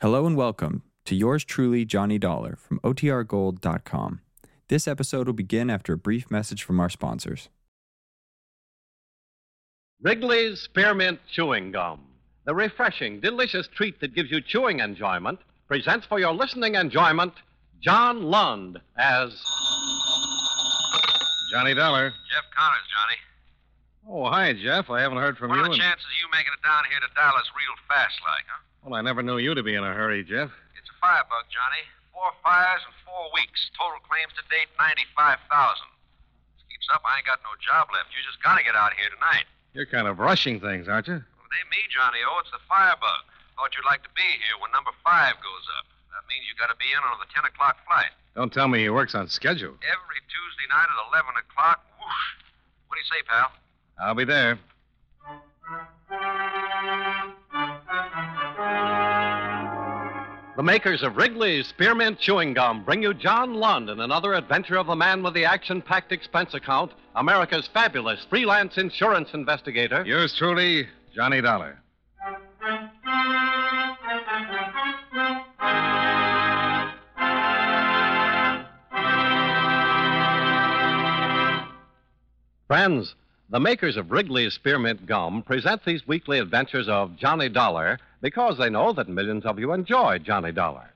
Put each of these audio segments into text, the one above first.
Hello and welcome to yours truly, Johnny Dollar from OTRGold.com. This episode will begin after a brief message from our sponsors. Wrigley's Spearmint Chewing Gum, the refreshing, delicious treat that gives you chewing enjoyment, presents for your listening enjoyment John Lund as. Johnny Dollar. Jeff Connors, Johnny. Oh, hi, Jeff. I haven't heard from what you. are the in- chances of you making it down here to Dallas real fast like, huh? Well, I never knew you to be in a hurry, Jeff. It's a firebug, Johnny. Four fires in four weeks. Total claims to date, 95,000. This keeps up, I ain't got no job left. You just gotta get out here tonight. You're kind of rushing things, aren't you? Well, it ain't me, Johnny O. It's the firebug. Thought you'd like to be here when number five goes up. That means you gotta be in on the 10 o'clock flight. Don't tell me he works on schedule. Every Tuesday night at 11 o'clock, whoosh. What do you say, pal? I'll be there. The makers of Wrigley's Spearmint Chewing Gum bring you John Lund in another adventure of the man with the action packed expense account, America's fabulous freelance insurance investigator. Yours truly, Johnny Dollar. Friends, the makers of Wrigley's Spearmint Gum present these weekly adventures of Johnny Dollar because they know that millions of you enjoy Johnny Dollar.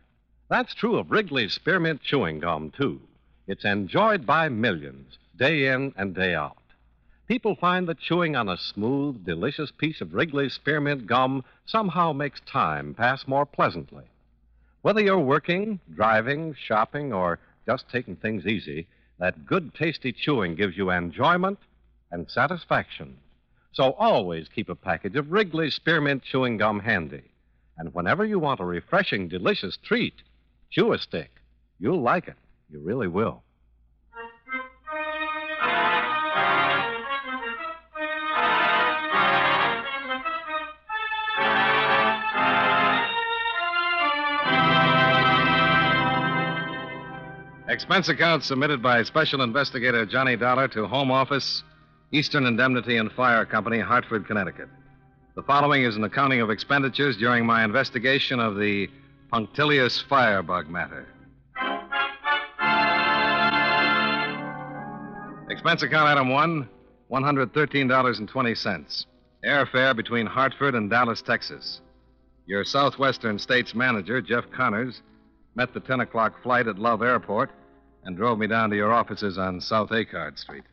That's true of Wrigley's Spearmint Chewing Gum, too. It's enjoyed by millions, day in and day out. People find that chewing on a smooth, delicious piece of Wrigley's Spearmint Gum somehow makes time pass more pleasantly. Whether you're working, driving, shopping, or just taking things easy, that good, tasty chewing gives you enjoyment and satisfaction. So always keep a package of Wrigley's Spearmint Chewing Gum handy. And whenever you want a refreshing, delicious treat, chew a stick. You'll like it. You really will. Expense account submitted by Special Investigator Johnny Dollar to Home Office, Eastern Indemnity and Fire Company, Hartford, Connecticut. The following is an accounting of expenditures during my investigation of the punctilious firebug matter. Expense account item one $113.20. Airfare between Hartford and Dallas, Texas. Your Southwestern States manager, Jeff Connors, met the 10 o'clock flight at Love Airport and drove me down to your offices on South Akard Street.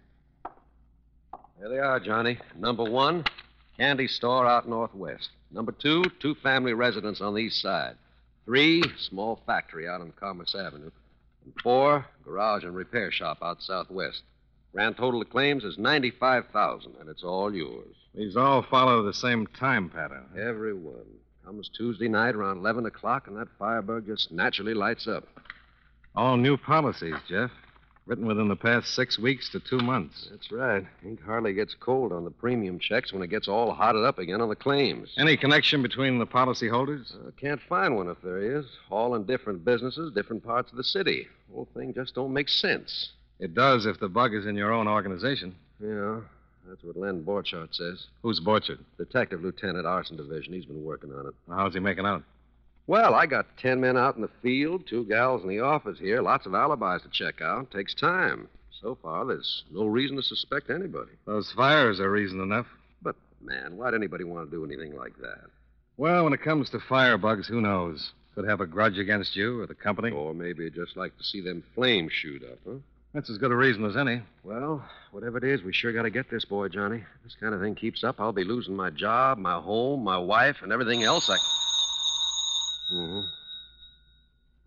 There they are, Johnny. Number one, candy store out northwest. Number two, two family residence on the east side. Three, small factory out on Commerce Avenue. And four, garage and repair shop out southwest. Grand total of claims is 95000 and it's all yours. These all follow the same time pattern. Every one. Comes Tuesday night around 11 o'clock, and that firebug just naturally lights up. All new policies, Jeff. Written within the past six weeks to two months. That's right. Ink hardly gets cold on the premium checks when it gets all hotted up again on the claims. Any connection between the policy holders? Uh, can't find one if there is. All in different businesses, different parts of the city. Whole thing just don't make sense. It does if the bug is in your own organization. Yeah, that's what Len Borchardt says. Who's Borchardt? Detective Lieutenant, Arson Division. He's been working on it. How's he making out? Well, I got ten men out in the field, two gals in the office here, lots of alibis to check out. Takes time. So far, there's no reason to suspect anybody. Those fires are reason enough. But, man, why'd anybody want to do anything like that? Well, when it comes to firebugs, who knows? Could have a grudge against you or the company. Or maybe just like to see them flames shoot up, huh? That's as good a reason as any. Well, whatever it is, we sure got to get this boy, Johnny. This kind of thing keeps up, I'll be losing my job, my home, my wife, and everything else I. Mm-hmm.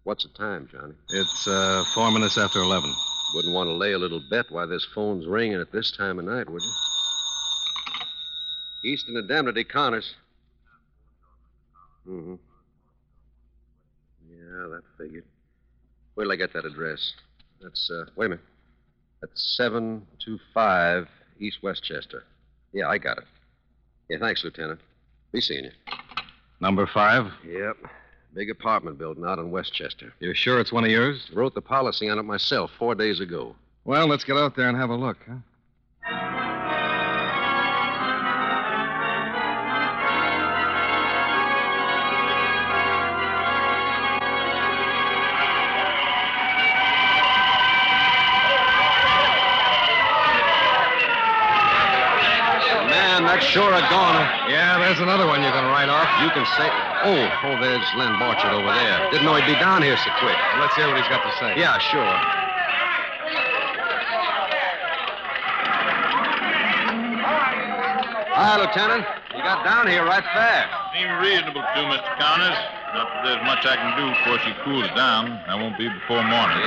What's the time, Johnny? It's uh, four minutes after 11. Wouldn't want to lay a little bet why this phone's ringing at this time of night, would you? Eastern Indemnity, Connors. Mm-hmm. Yeah, that figured. Wait till I get that address. That's, uh, wait a minute. That's 725 East Westchester. Yeah, I got it. Yeah, thanks, Lieutenant. Be seeing you. Number five? Yep. Big apartment building out in Westchester. You're sure it's one of yours? Wrote the policy on it myself four days ago. Well, let's get out there and have a look, huh? That's sure a goner. Yeah, there's another one you can write off. You can say. Oh, oh, there's Len Borchard over there. Didn't know he'd be down here so quick. Well, let's hear what he's got to say. Yeah, sure. Hi, Lieutenant. You got down here right fast. Seemed reasonable to, Mr. Connors. Not that there's much I can do before she cools down. That won't be before morning.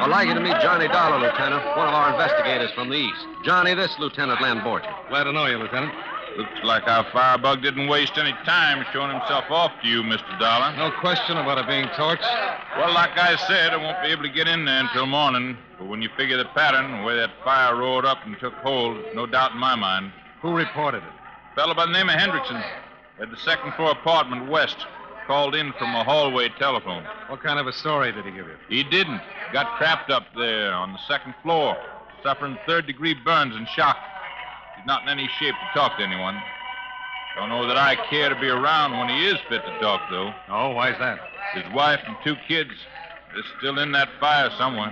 I'd like you to meet Johnny Dollar, Lieutenant, one of our investigators from the East. Johnny, this Lieutenant Len Borchard. Glad to know you, Lieutenant. Looks like our firebug didn't waste any time showing himself off to you, Mr. Dollar. No question about it being torched. Well, like I said, I won't be able to get in there until morning. But when you figure the pattern, the way that fire roared up and took hold, no doubt in my mind. Who reported it? fellow by the name of Hendrickson at the second floor apartment west called in from a hallway telephone. What kind of a story did he give you? He didn't. Got trapped up there on the second floor, suffering third degree burns and shock. He's not in any shape to talk to anyone. Don't know that I care to be around when he is fit to talk, though. Oh, why's that? His wife and two kids, they're still in that fire somewhere.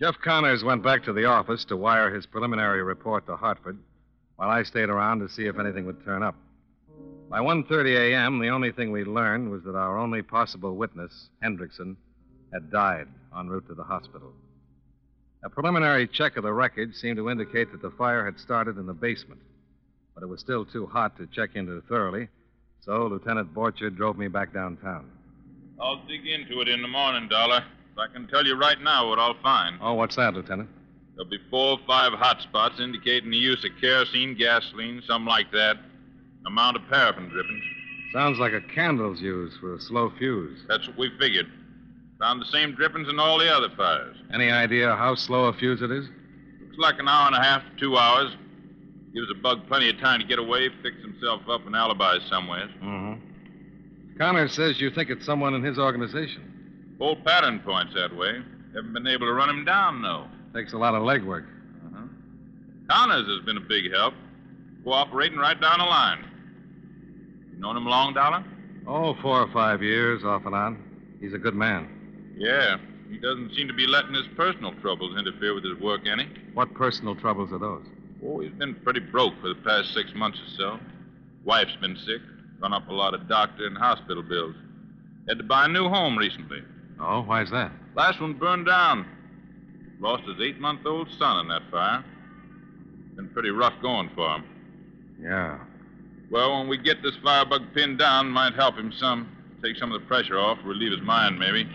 Jeff Connors went back to the office to wire his preliminary report to Hartford, while I stayed around to see if anything would turn up. By 1:30 a.m., the only thing we learned was that our only possible witness, Hendrickson, had died en route to the hospital. A preliminary check of the wreckage seemed to indicate that the fire had started in the basement, but it was still too hot to check into thoroughly, so Lieutenant Borchard drove me back downtown. I'll dig into it in the morning, Dollar. I can tell you right now what I'll find. Oh, what's that, Lieutenant? There'll be four or five hot spots indicating the use of kerosene, gasoline, something like that. Amount of paraffin drippings. Sounds like a candle's used for a slow fuse. That's what we figured. Found the same drippings in all the other fires. Any idea how slow a fuse it is? Looks like an hour and a half to two hours. Gives a bug plenty of time to get away, fix himself up, and alibi somewhere. Mm-hmm. Connor says you think it's someone in his organization. Whole pattern points that way. Haven't been able to run him down, though. Takes a lot of legwork. Uh-huh. Connors has been a big help. Cooperating right down the line. You known him long, Dollar? Oh, four or five years, off and on. He's a good man. Yeah. He doesn't seem to be letting his personal troubles interfere with his work any. What personal troubles are those? Oh, he's been pretty broke for the past six months or so. Wife's been sick, run up a lot of doctor and hospital bills. Had to buy a new home recently. Oh, why's that? Last one burned down. Lost his eight month old son in that fire. Been pretty rough going for him. Yeah. Well, when we get this firebug pinned down, might help him some. Take some of the pressure off, relieve his mind, maybe.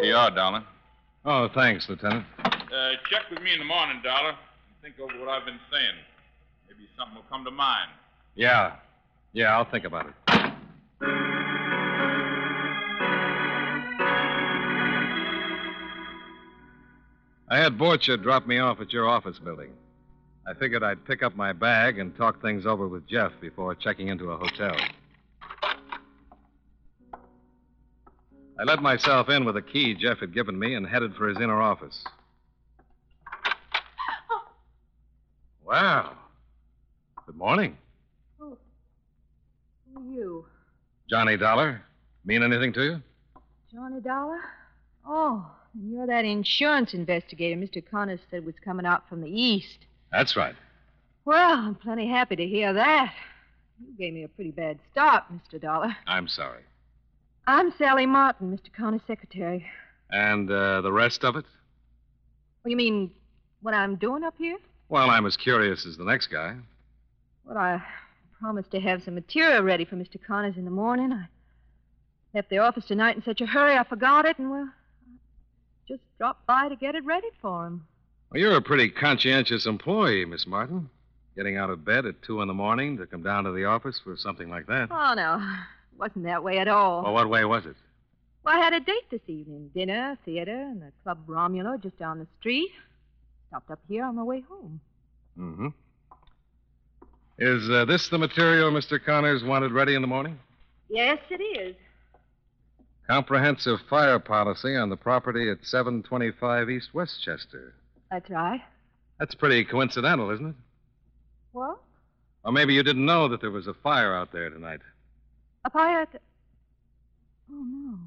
Here you are, Dollar. Oh, thanks, Lieutenant. Uh, check with me in the morning, Dollar, and think over what I've been saying. Maybe something will come to mind. Yeah. Yeah, I'll think about it. I had Borchard drop me off at your office building. I figured I'd pick up my bag and talk things over with Jeff before checking into a hotel. I let myself in with a key Jeff had given me and headed for his inner office. Oh. Wow. Good morning. Oh. Who are you? Johnny Dollar. Mean anything to you? Johnny Dollar? Oh, and you're that insurance investigator Mr. Connors said was coming out from the east. That's right. Well, I'm plenty happy to hear that. You gave me a pretty bad start, Mr. Dollar. I'm sorry. I'm Sally Martin, Mr. Connors' secretary. And uh, the rest of it? Well, you mean what I'm doing up here? Well, I'm as curious as the next guy. Well, I promised to have some material ready for Mr. Connors in the morning. I left the office tonight in such a hurry I forgot it, and well, just dropped by to get it ready for him. Well, you're a pretty conscientious employee, Miss Martin. Getting out of bed at two in the morning to come down to the office for something like that. Oh, no. It wasn't that way at all. Well, what way was it? Well, I had a date this evening dinner, theater, and the Club Romulo just down the street. Stopped up here on my way home. Mm-hmm. Is uh, this the material Mr. Connors wanted ready in the morning? Yes, it is. Comprehensive fire policy on the property at 725 East Westchester. That's right. That's pretty coincidental, isn't it? What? Or maybe you didn't know that there was a fire out there tonight. A fire at. Oh, no.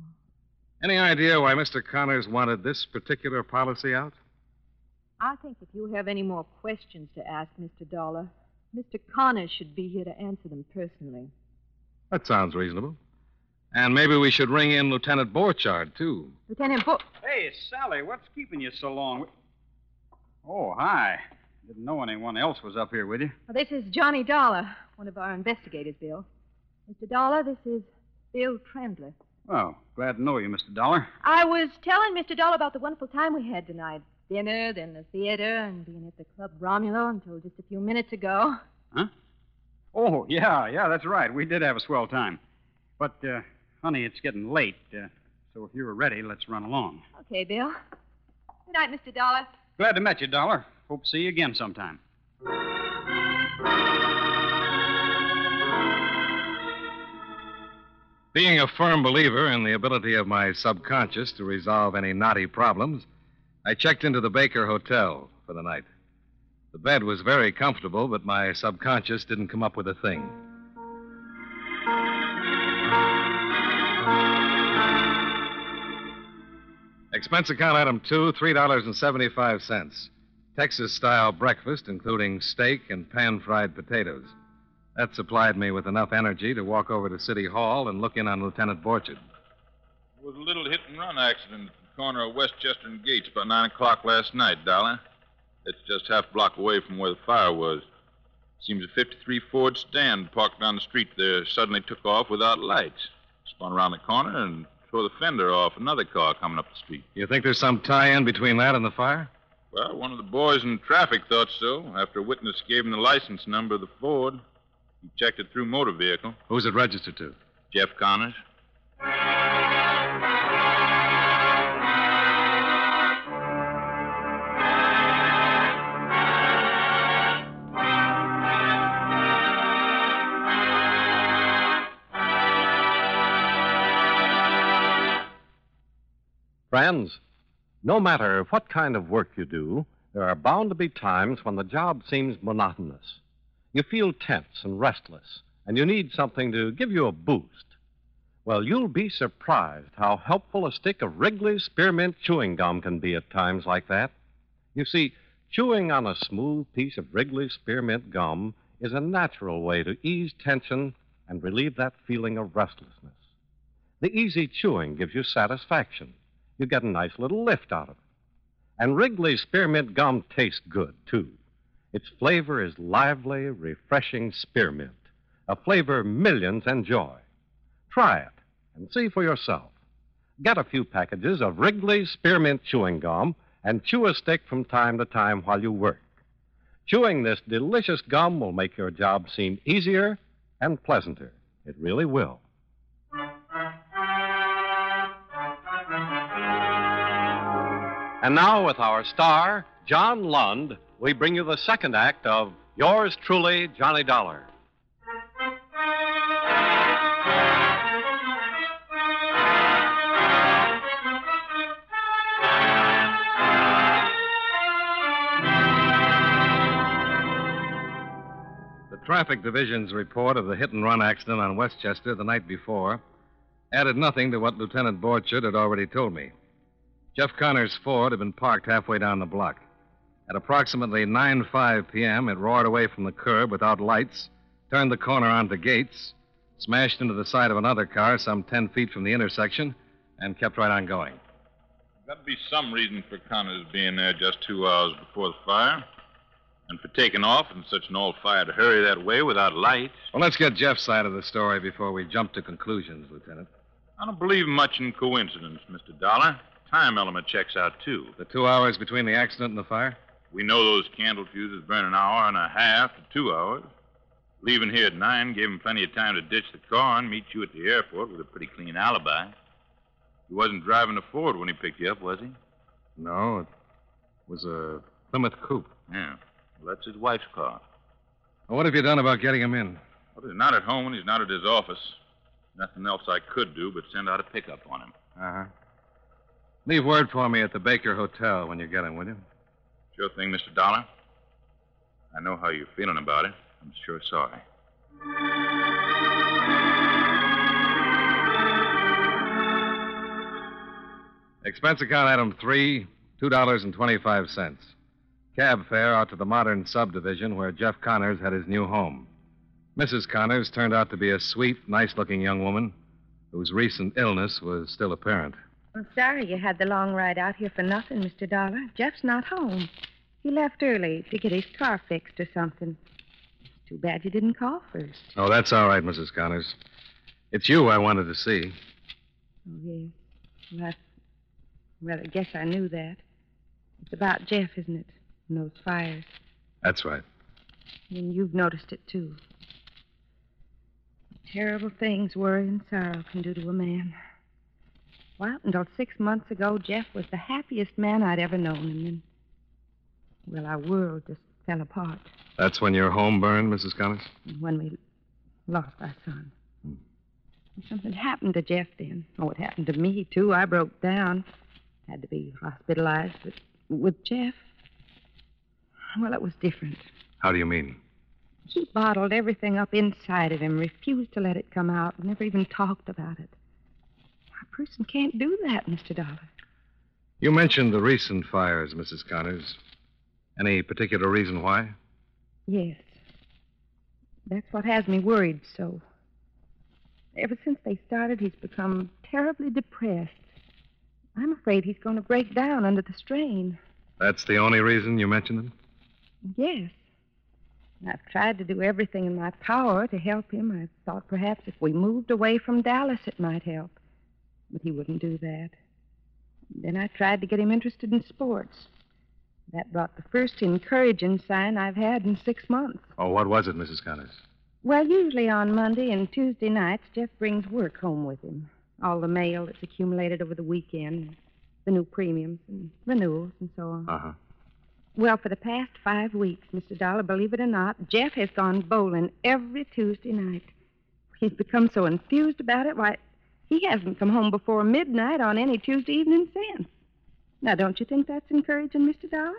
Any idea why Mr. Connors wanted this particular policy out? I think if you have any more questions to ask, Mr. Dollar, Mr. Connors should be here to answer them personally. That sounds reasonable. And maybe we should ring in Lieutenant Borchardt, too. Lieutenant Bo- Hey, Sally, what's keeping you so long? Oh, hi. Didn't know anyone else was up here with you. Well, this is Johnny Dollar, one of our investigators, Bill. Mr. Dollar, this is Bill Trendler. Well, glad to know you, Mr. Dollar. I was telling Mr. Dollar about the wonderful time we had tonight. Dinner, then the theater, and being at the Club Romulo until just a few minutes ago. Huh? Oh, yeah, yeah, that's right. We did have a swell time. But, uh, honey, it's getting late. Uh, so if you are ready, let's run along. Okay, Bill. Good night, Mr. Dollar. Glad to meet you, Dollar. Hope to see you again sometime. Being a firm believer in the ability of my subconscious to resolve any knotty problems, I checked into the Baker Hotel for the night. The bed was very comfortable, but my subconscious didn't come up with a thing. Expense account item two, $3.75. Texas style breakfast, including steak and pan fried potatoes. That supplied me with enough energy to walk over to City Hall and look in on Lieutenant Borchard. There was a little hit and run accident at the corner of Westchester and Gates about 9 o'clock last night, Dollar. It's just half a block away from where the fire was. Seems a 53 Ford stand parked down the street there suddenly took off without lights. Spun around the corner and tore the fender off another car coming up the street. You think there's some tie in between that and the fire? Well, one of the boys in traffic thought so after a witness gave him the license number of the Ford. He checked it through motor vehicle. Who's it registered to? Jeff Connors. Friends, no matter what kind of work you do, there are bound to be times when the job seems monotonous. You feel tense and restless, and you need something to give you a boost. Well, you'll be surprised how helpful a stick of Wrigley's Spearmint chewing gum can be at times like that. You see, chewing on a smooth piece of Wrigley's Spearmint gum is a natural way to ease tension and relieve that feeling of restlessness. The easy chewing gives you satisfaction. You get a nice little lift out of it. And Wrigley's Spearmint gum tastes good, too. Its flavor is lively, refreshing spearmint, a flavor millions enjoy. Try it and see for yourself. Get a few packages of Wrigley's Spearmint chewing gum and chew a stick from time to time while you work. Chewing this delicious gum will make your job seem easier and pleasanter. It really will. And now, with our star, John Lund, we bring you the second act of Yours Truly, Johnny Dollar. The traffic division's report of the hit and run accident on Westchester the night before added nothing to what Lieutenant Borchard had already told me. Jeff Connor's Ford had been parked halfway down the block. At approximately 9.05 p.m., it roared away from the curb without lights, turned the corner onto Gates, smashed into the side of another car some 10 feet from the intersection, and kept right on going. That'd be some reason for Connors being there just two hours before the fire. And for taking off in such an all fired hurry that way without lights. Well, let's get Jeff's side of the story before we jump to conclusions, Lieutenant. I don't believe much in coincidence, Mr. Dollar. Time element checks out, too. The two hours between the accident and the fire? We know those candle fuses burn an hour and a half to two hours. Leaving here at nine gave him plenty of time to ditch the car and meet you at the airport with a pretty clean alibi. He wasn't driving a Ford when he picked you up, was he? No, it was a Plymouth coupe. Yeah. Well, that's his wife's car. Well, what have you done about getting him in? Well, he's not at home and he's not at his office. Nothing else I could do but send out a pickup on him. Uh huh. Leave word for me at the Baker Hotel when you get him, will you? Sure thing, Mr. Dollar. I know how you're feeling about it. I'm sure sorry. Expense account item three, $2.25. Cab fare out to the modern subdivision where Jeff Connors had his new home. Mrs. Connors turned out to be a sweet, nice looking young woman whose recent illness was still apparent. I'm sorry you had the long ride out here for nothing, Mr. Dollar. Jeff's not home. He left early to get his car fixed or something. It's too bad you didn't call first. Oh, that's all right, Mrs. Connors. It's you I wanted to see. Oh, yes. Well, I, well, I guess I knew that. It's about Jeff, isn't it? And those fires. That's right. And you've noticed it, too. Terrible things worry and sorrow can do to a man. Well, until six months ago, Jeff was the happiest man I'd ever known, and then, well, our world just fell apart That's when your home burned, Mrs. Connors? when we lost our son. Hmm. Something happened to Jeff then. Oh, it happened to me, too. I broke down. Had to be hospitalized. But with Jeff, well, it was different. How do you mean? He bottled everything up inside of him, refused to let it come out, never even talked about it. A person can't do that, Mr. Dollar. You mentioned the recent fires, Mrs. Connors. Any particular reason why? Yes. That's what has me worried so. Ever since they started, he's become terribly depressed. I'm afraid he's going to break down under the strain. That's the only reason you mentioned them? Yes. I've tried to do everything in my power to help him. I thought perhaps if we moved away from Dallas, it might help. But he wouldn't do that. Then I tried to get him interested in sports. That brought the first encouraging sign I've had in six months. Oh, what was it, Mrs. Connors? Well, usually on Monday and Tuesday nights, Jeff brings work home with him. All the mail that's accumulated over the weekend, the new premiums and renewals and so on. Uh huh. Well, for the past five weeks, Mr. Dollar, believe it or not, Jeff has gone bowling every Tuesday night. He's become so enthused about it, why, he hasn't come home before midnight on any Tuesday evening since. Now, don't you think that's encouraging, Mr. Dollar?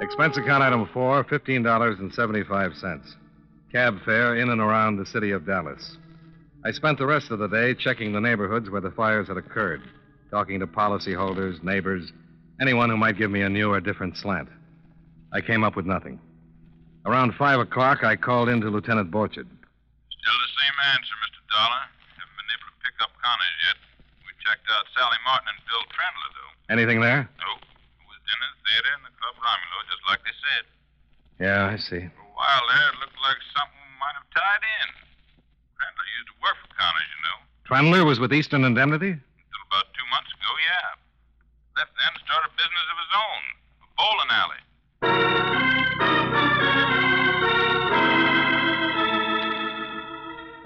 Expense account item four, $15.75. Cab fare in and around the city of Dallas. I spent the rest of the day checking the neighborhoods where the fires had occurred, talking to policyholders, neighbors, anyone who might give me a new or different slant. I came up with nothing. Around five o'clock, I called in to Lieutenant Borchard. Still the same answer, Mr. Dollar. Haven't been able to pick up Connors yet. We checked out Sally Martin and Bill Trendler, though. Anything there? Nope. It was dinner, theater, and the Club Romulo, just like they said. Yeah, I see. For a while there, it looked like something might have tied in. Trendler used to work for Connors, you know. Trendler was with Eastern Indemnity? Until about two months ago, yeah. Left then and started a business of his own, a bowling alley.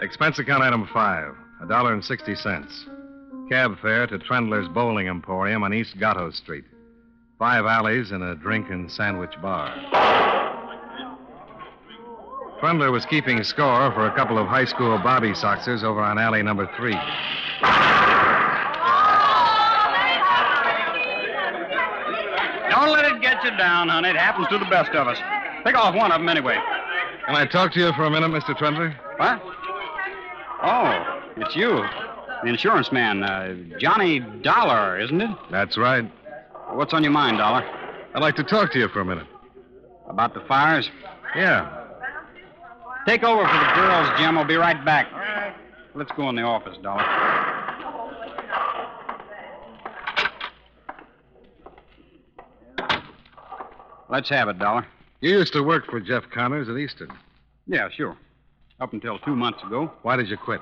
Expense account item five, a dollar and sixty cents. Cab fare to Trendler's Bowling Emporium on East Gatto Street. Five alleys and a drink and sandwich bar. Trendler was keeping score for a couple of high school Bobby Soxers over on alley number three. You down, honey. It happens to the best of us. Pick off one of them anyway. Can I talk to you for a minute, Mr. Trendler? What? Oh, it's you. The insurance man, uh, Johnny Dollar, isn't it? That's right. What's on your mind, Dollar? I'd like to talk to you for a minute. About the fires? Yeah. Take over for the girls, Jim. We'll be right back. Let's go in the office, Dollar. Let's have it, Dollar. You used to work for Jeff Connors at Eastern. Yeah, sure. Up until two months ago, Why did you quit?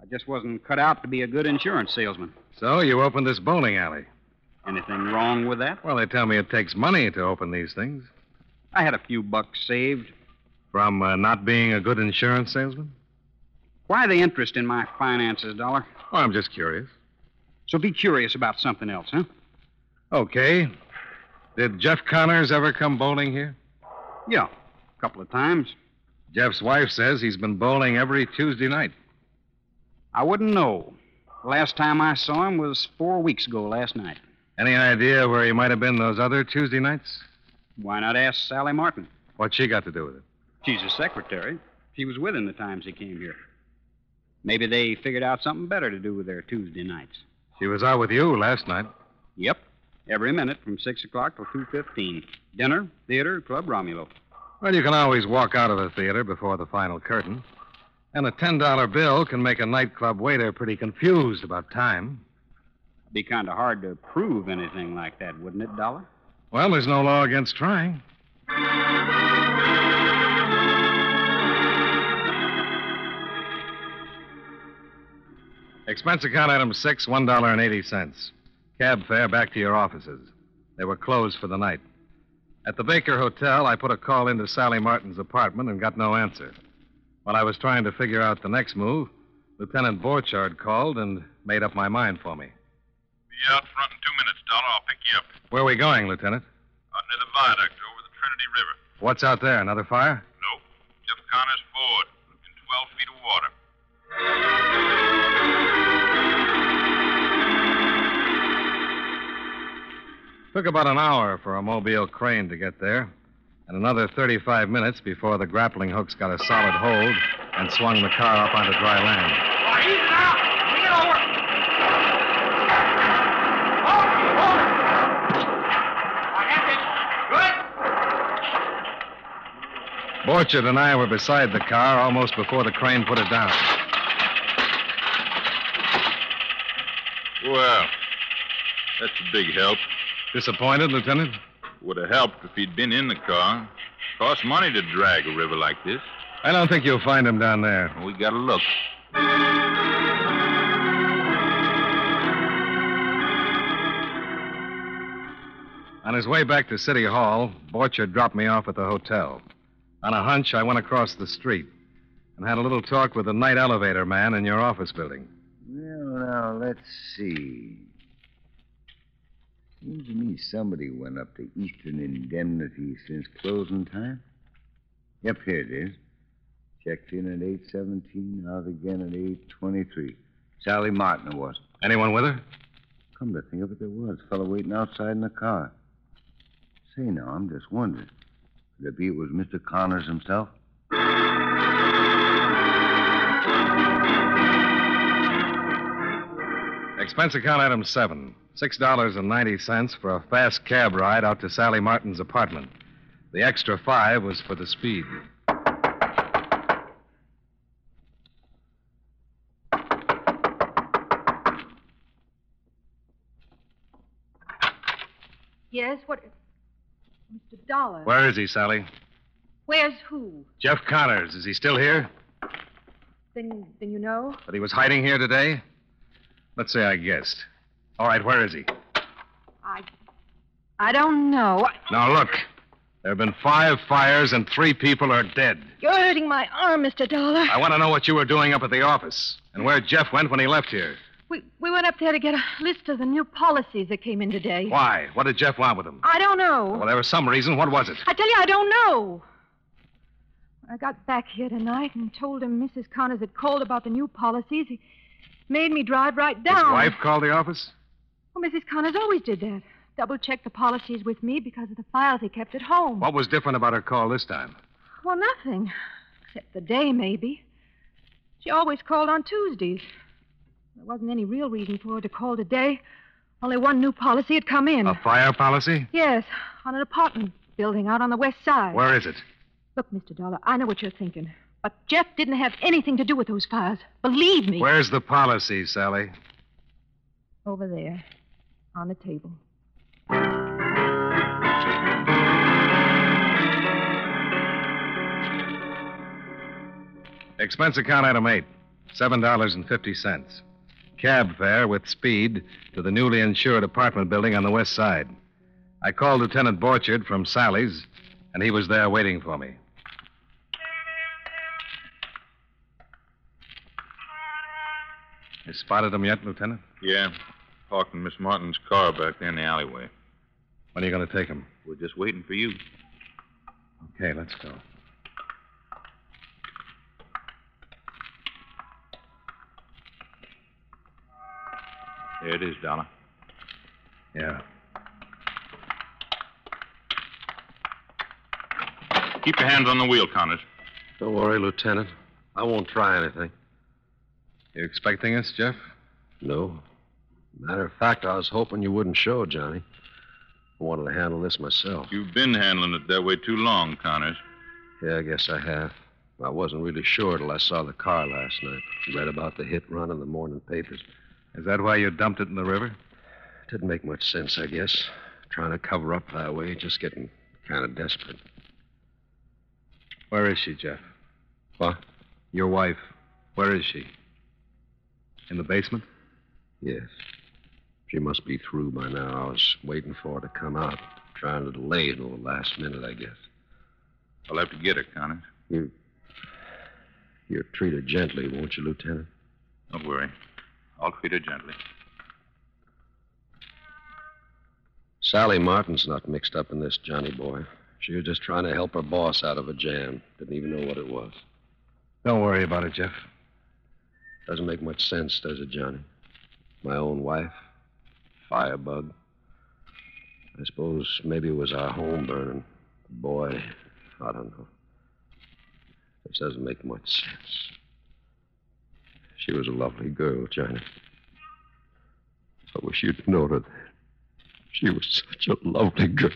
I just wasn't cut out to be a good insurance salesman. So you opened this bowling alley. Anything wrong with that? Well, they tell me it takes money to open these things. I had a few bucks saved. From uh, not being a good insurance salesman? Why the interest in my finances, Dollar? Oh, I'm just curious. So be curious about something else, huh? Okay. Did Jeff Connors ever come bowling here? Yeah, a couple of times. Jeff's wife says he's been bowling every Tuesday night. I wouldn't know. Last time I saw him was four weeks ago last night. Any idea where he might have been those other Tuesday nights? Why not ask Sally Martin? What's she got to do with it? She's his secretary. She was with him the times he came here. Maybe they figured out something better to do with their Tuesday nights. She was out with you last night. Yep. Every minute from 6 o'clock till 2.15. Dinner, theater, Club Romulo. Well, you can always walk out of the theater before the final curtain. And a $10 bill can make a nightclub waiter pretty confused about time. It'd be kind of hard to prove anything like that, wouldn't it, Dollar? Well, there's no law against trying. Expense account item six, $1.80. Cab fare back to your offices. They were closed for the night. At the Baker Hotel, I put a call into Sally Martin's apartment and got no answer. While I was trying to figure out the next move, Lieutenant Borchard called and made up my mind for me. Be out front in two minutes, Dollar. I'll pick you up. Where are we going, Lieutenant? Out near the viaduct over the Trinity River. What's out there? Another fire? Nope. Jeff Connor's Ford. In 12 feet of water. Took about an hour for a mobile crane to get there, and another 35 minutes before the grappling hooks got a solid hold and swung the car up onto dry land. Borchard and I were beside the car almost before the crane put it down. Well, that's a big help. Disappointed, Lieutenant? Would have helped if he'd been in the car. Costs money to drag a river like this. I don't think you'll find him down there. We gotta look. On his way back to City Hall, Borchard dropped me off at the hotel. On a hunch, I went across the street and had a little talk with the night elevator man in your office building. Well, now, let's see. Seems to me somebody went up to Eastern Indemnity since closing time. Yep, here it is. Checked in at 817, out again at 823. Sally Martin was. Anyone with her? Come to think of it, there was. A fellow waiting outside in the car. Say, now, I'm just wondering. Could it be it was Mr. Connors himself? Expense account item seven. Six dollars and ninety cents for a fast cab ride out to Sally Martin's apartment. The extra five was for the speed. Yes, what? Mr. Dollar. Where is he, Sally? Where's who? Jeff Connors. Is he still here? Then, then you know? That he was hiding here today? Let's say I guessed. All right, where is he? I. I don't know. Now, look. There have been five fires and three people are dead. You're hurting my arm, Mr. Dollar. I want to know what you were doing up at the office and where Jeff went when he left here. We, we went up there to get a list of the new policies that came in today. Why? What did Jeff want with them? I don't know. Well, there was some reason. What was it? I tell you, I don't know. I got back here tonight and told him Mrs. Connors had called about the new policies. He made me drive right down. His wife called the office? Oh, well, Mrs. Connors always did that. Double checked the policies with me because of the files he kept at home. What was different about her call this time? Well, nothing. Except the day, maybe. She always called on Tuesdays. There wasn't any real reason for her to call today. Only one new policy had come in. A fire policy? Yes, on an apartment building out on the west side. Where is it? Look, Mr. Dollar, I know what you're thinking. But Jeff didn't have anything to do with those fires. Believe me. Where's the policy, Sally? Over there, on the table. Expense account item eight. Seven dollars and fifty cents. Cab fare with speed to the newly insured apartment building on the west side. I called Lieutenant Borchard from Sally's, and he was there waiting for me. You spotted him yet, Lieutenant? Yeah. Parked in Miss Martin's car back there in the alleyway. When are you going to take him? We're just waiting for you. Okay, let's go. There it is, Donna. Yeah. Keep your hands on the wheel, Connors. Don't worry, Lieutenant. I won't try anything. You expecting us, Jeff? No. Matter of fact, I was hoping you wouldn't show, Johnny. I wanted to handle this myself. You've been handling it that way too long, Connors. Yeah, I guess I have. I wasn't really sure till I saw the car last night. Read about the hit run in the morning papers. Is that why you dumped it in the river? Didn't make much sense, I guess. Trying to cover up that way, just getting kind of desperate. Where is she, Jeff? What? Your wife. Where is she? In the basement? Yes. She must be through by now. I was waiting for her to come out. Trying to delay it until the last minute, I guess. I'll have to get her, Connors. You. You'll treat her gently, won't you, Lieutenant? Don't worry. I'll treat her gently. Sally Martin's not mixed up in this, Johnny boy. She was just trying to help her boss out of a jam. Didn't even know what it was. Don't worry about it, Jeff. Doesn't make much sense, does it, Johnny? My own wife. Firebug. I suppose maybe it was our home burning. Boy, I don't know. This doesn't make much sense. She was a lovely girl, Johnny. I wish you'd known her. She was such a lovely girl.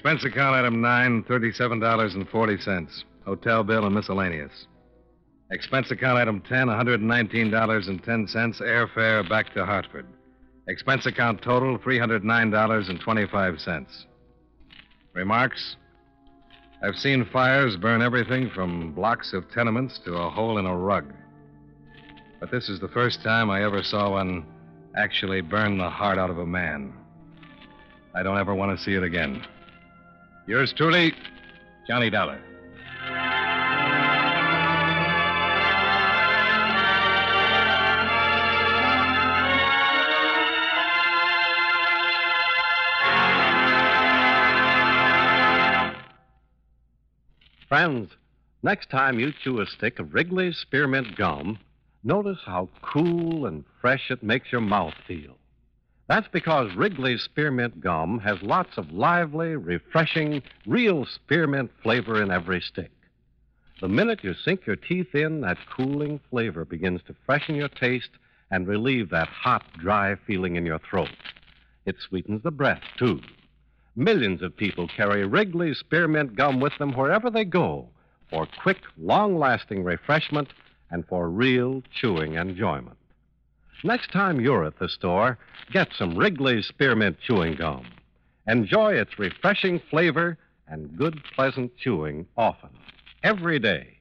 Expense account item nine, $37.40. Hotel bill and miscellaneous. Expense account item 10, $119.10. Airfare back to Hartford. Expense account total, $309.25. Remarks? I've seen fires burn everything from blocks of tenements to a hole in a rug. But this is the first time I ever saw one actually burn the heart out of a man. I don't ever want to see it again. Yours truly, Johnny Dollar. Friends, next time you chew a stick of Wrigley's Spearmint Gum, notice how cool and fresh it makes your mouth feel. That's because Wrigley's Spearmint Gum has lots of lively, refreshing, real spearmint flavor in every stick. The minute you sink your teeth in, that cooling flavor begins to freshen your taste and relieve that hot, dry feeling in your throat. It sweetens the breath, too. Millions of people carry Wrigley's Spearmint Gum with them wherever they go for quick, long lasting refreshment and for real chewing enjoyment. Next time you're at the store, get some Wrigley's Spearmint Chewing Gum. Enjoy its refreshing flavor and good, pleasant chewing often, every day.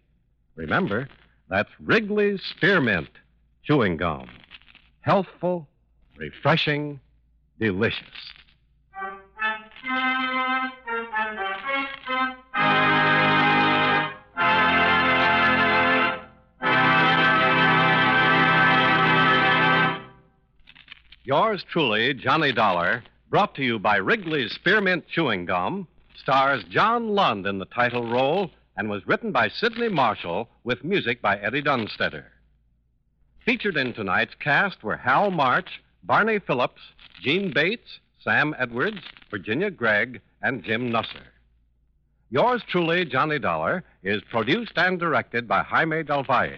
Remember, that's Wrigley's Spearmint Chewing Gum. Healthful, refreshing, delicious. Yours truly, Johnny Dollar, brought to you by Wrigley's Spearmint Chewing Gum, stars John Lund in the title role and was written by Sidney Marshall with music by Eddie Dunstedter. Featured in tonight's cast were Hal March, Barney Phillips, Jeanne Bates, Sam Edwards, Virginia Gregg, and Jim Nusser. Yours truly, Johnny Dollar, is produced and directed by Jaime Del Valle.